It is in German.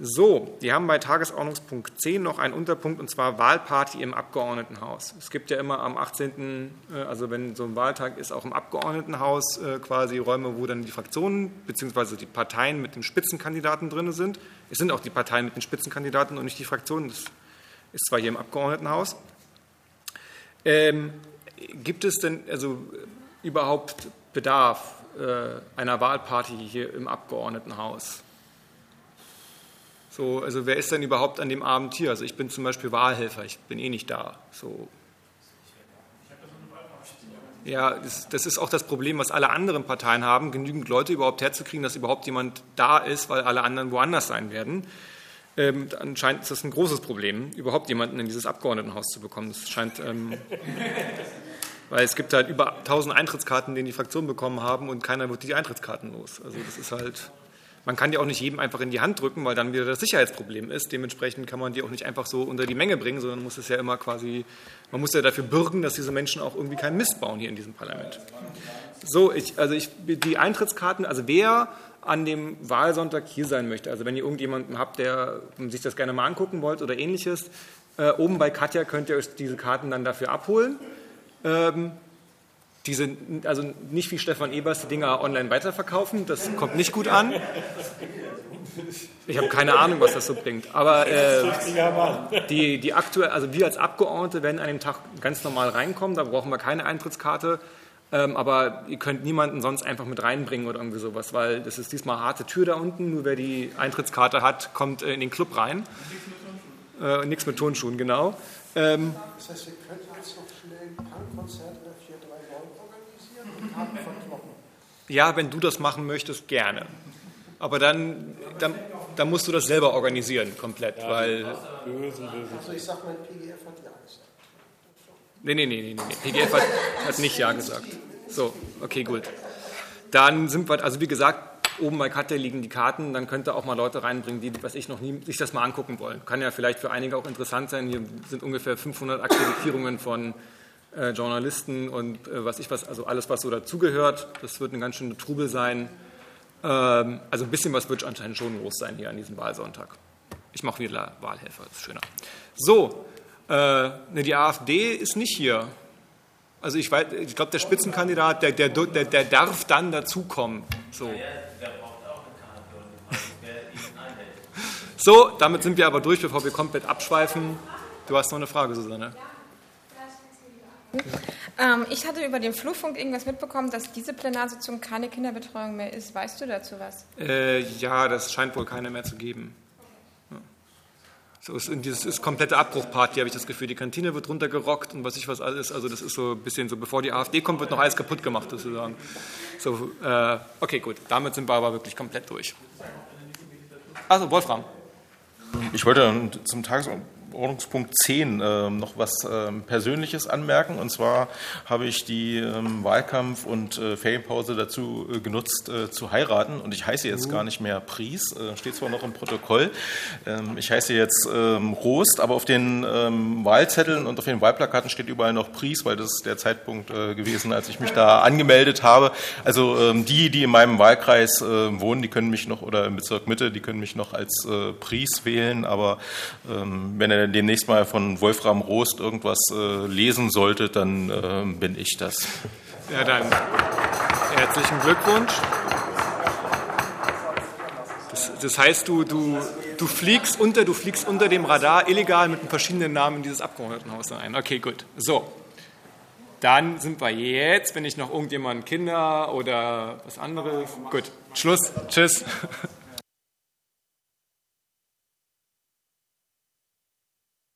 so, wir haben bei Tagesordnungspunkt 10 noch einen Unterpunkt und zwar Wahlparty im Abgeordnetenhaus. Es gibt ja immer am 18., äh, also wenn so ein Wahltag ist, auch im Abgeordnetenhaus äh, quasi Räume, wo dann die Fraktionen bzw. die Parteien mit den Spitzenkandidaten drin sind. Es sind auch die Parteien mit den Spitzenkandidaten und nicht die Fraktionen. Das ist zwar hier im Abgeordnetenhaus. Ähm, gibt es denn also überhaupt Bedarf äh, einer Wahlparty hier im Abgeordnetenhaus? So, also wer ist denn überhaupt an dem Abend hier? Also ich bin zum Beispiel Wahlhelfer, ich bin eh nicht da. So. Ja, das, das, ist auch das Problem, was alle anderen Parteien haben, genügend Leute überhaupt herzukriegen, dass überhaupt jemand da ist, weil alle anderen woanders sein werden. Ähm, anscheinend ist das ein großes Problem, überhaupt jemanden in dieses Abgeordnetenhaus zu bekommen. Das scheint, ähm, weil es gibt halt über 1000 Eintrittskarten, die die Fraktionen bekommen haben und keiner wird die Eintrittskarten los. Also das ist halt man kann die auch nicht jedem einfach in die Hand drücken, weil dann wieder das Sicherheitsproblem ist. Dementsprechend kann man die auch nicht einfach so unter die Menge bringen, sondern muss es ja immer quasi, man muss ja dafür bürgen, dass diese Menschen auch irgendwie keinen Mist bauen hier in diesem Parlament. So, ich, also ich, die Eintrittskarten, also wer an dem Wahlsonntag hier sein möchte, also wenn ihr irgendjemanden habt, der sich das gerne mal angucken wollt oder ähnliches, äh, oben bei Katja könnt ihr euch diese Karten dann dafür abholen. Ähm, diese, also nicht wie Stefan Ebers die Dinger online weiterverkaufen, das kommt nicht gut an. Ich habe keine Ahnung, was das so bringt. Aber äh, die, die aktuell, also wir als Abgeordnete werden an dem Tag ganz normal reinkommen, da brauchen wir keine Eintrittskarte. Ähm, aber ihr könnt niemanden sonst einfach mit reinbringen oder irgendwie sowas, weil das ist diesmal harte Tür da unten. Nur wer die Eintrittskarte hat, kommt äh, in den Club rein. Äh, nichts mit Turnschuhen, genau. Ähm, das heißt, wir könnten jetzt noch schnell ein Punkkonzert ja, wenn du das machen möchtest, gerne. Aber dann, dann, dann musst du das selber organisieren, komplett. Ja, weil, also ich sag mal, PGF hat Ja gesagt. Nee, nee, nee, nee, nee. PGF hat, hat nicht Ja gesagt. So, okay, gut. Dann sind wir, also wie gesagt, oben bei Katja liegen die Karten, dann könnt ihr auch mal Leute reinbringen, die, was ich noch nie, sich das mal angucken wollen. Kann ja vielleicht für einige auch interessant sein. Hier sind ungefähr 500 Akkreditierungen von äh, Journalisten und äh, was ich was, also alles, was so dazugehört. Das wird eine ganz schöne Trubel sein. Ähm, also ein bisschen was wird anscheinend schon los sein hier an diesem Wahlsonntag. Ich mache wieder Wahlhelfer, das ist schöner. So, äh, ne, die AfD ist nicht hier. Also ich, ich glaube, der Spitzenkandidat, der, der, der, der darf dann dazukommen. So. So, damit sind wir aber durch, bevor wir komplett abschweifen. Du hast noch eine Frage, Susanne. Ähm, ich hatte über den Flurfunk irgendwas mitbekommen, dass diese Plenarsitzung keine Kinderbetreuung mehr ist. Weißt du dazu was? Äh, ja, das scheint wohl keine mehr zu geben. Ja. So ist, das ist komplette Abbruchparty, habe ich das Gefühl. Die Kantine wird runtergerockt und was ich was alles. Also das ist so ein bisschen so, bevor die AfD kommt, wird noch alles kaputt gemacht sozusagen. So, äh, okay, gut. Damit sind wir aber wirklich komplett durch. Also Wolfram. Ich wollte zum Tagesordnung Ordnungspunkt 10 äh, noch was äh, Persönliches anmerken. Und zwar habe ich die ähm, Wahlkampf- und äh, Ferienpause dazu äh, genutzt, äh, zu heiraten. Und ich heiße jetzt gar nicht mehr Pries, äh, steht zwar noch im Protokoll. Ähm, ich heiße jetzt ähm, Rost, aber auf den ähm, Wahlzetteln und auf den Wahlplakaten steht überall noch Pries, weil das ist der Zeitpunkt gewesen, als ich mich da angemeldet habe. Also ähm, die, die in meinem Wahlkreis wohnen, die können mich noch, oder im Bezirk Mitte, die können mich noch als Pries wählen. Aber ähm, wenn er er demnächst mal von Wolfram Rost irgendwas äh, lesen sollte, dann äh, bin ich das. Ja, dann herzlichen Glückwunsch. Das, das, heißt, du, du, du, fliegst unter, du fliegst unter dem Radar illegal mit verschiedenen Namen in dieses Abgeordnetenhaus ein. Okay, gut. So. Dann sind wir jetzt, wenn ich noch irgendjemand Kinder oder was anderes. Gut. Schluss. Tschüss.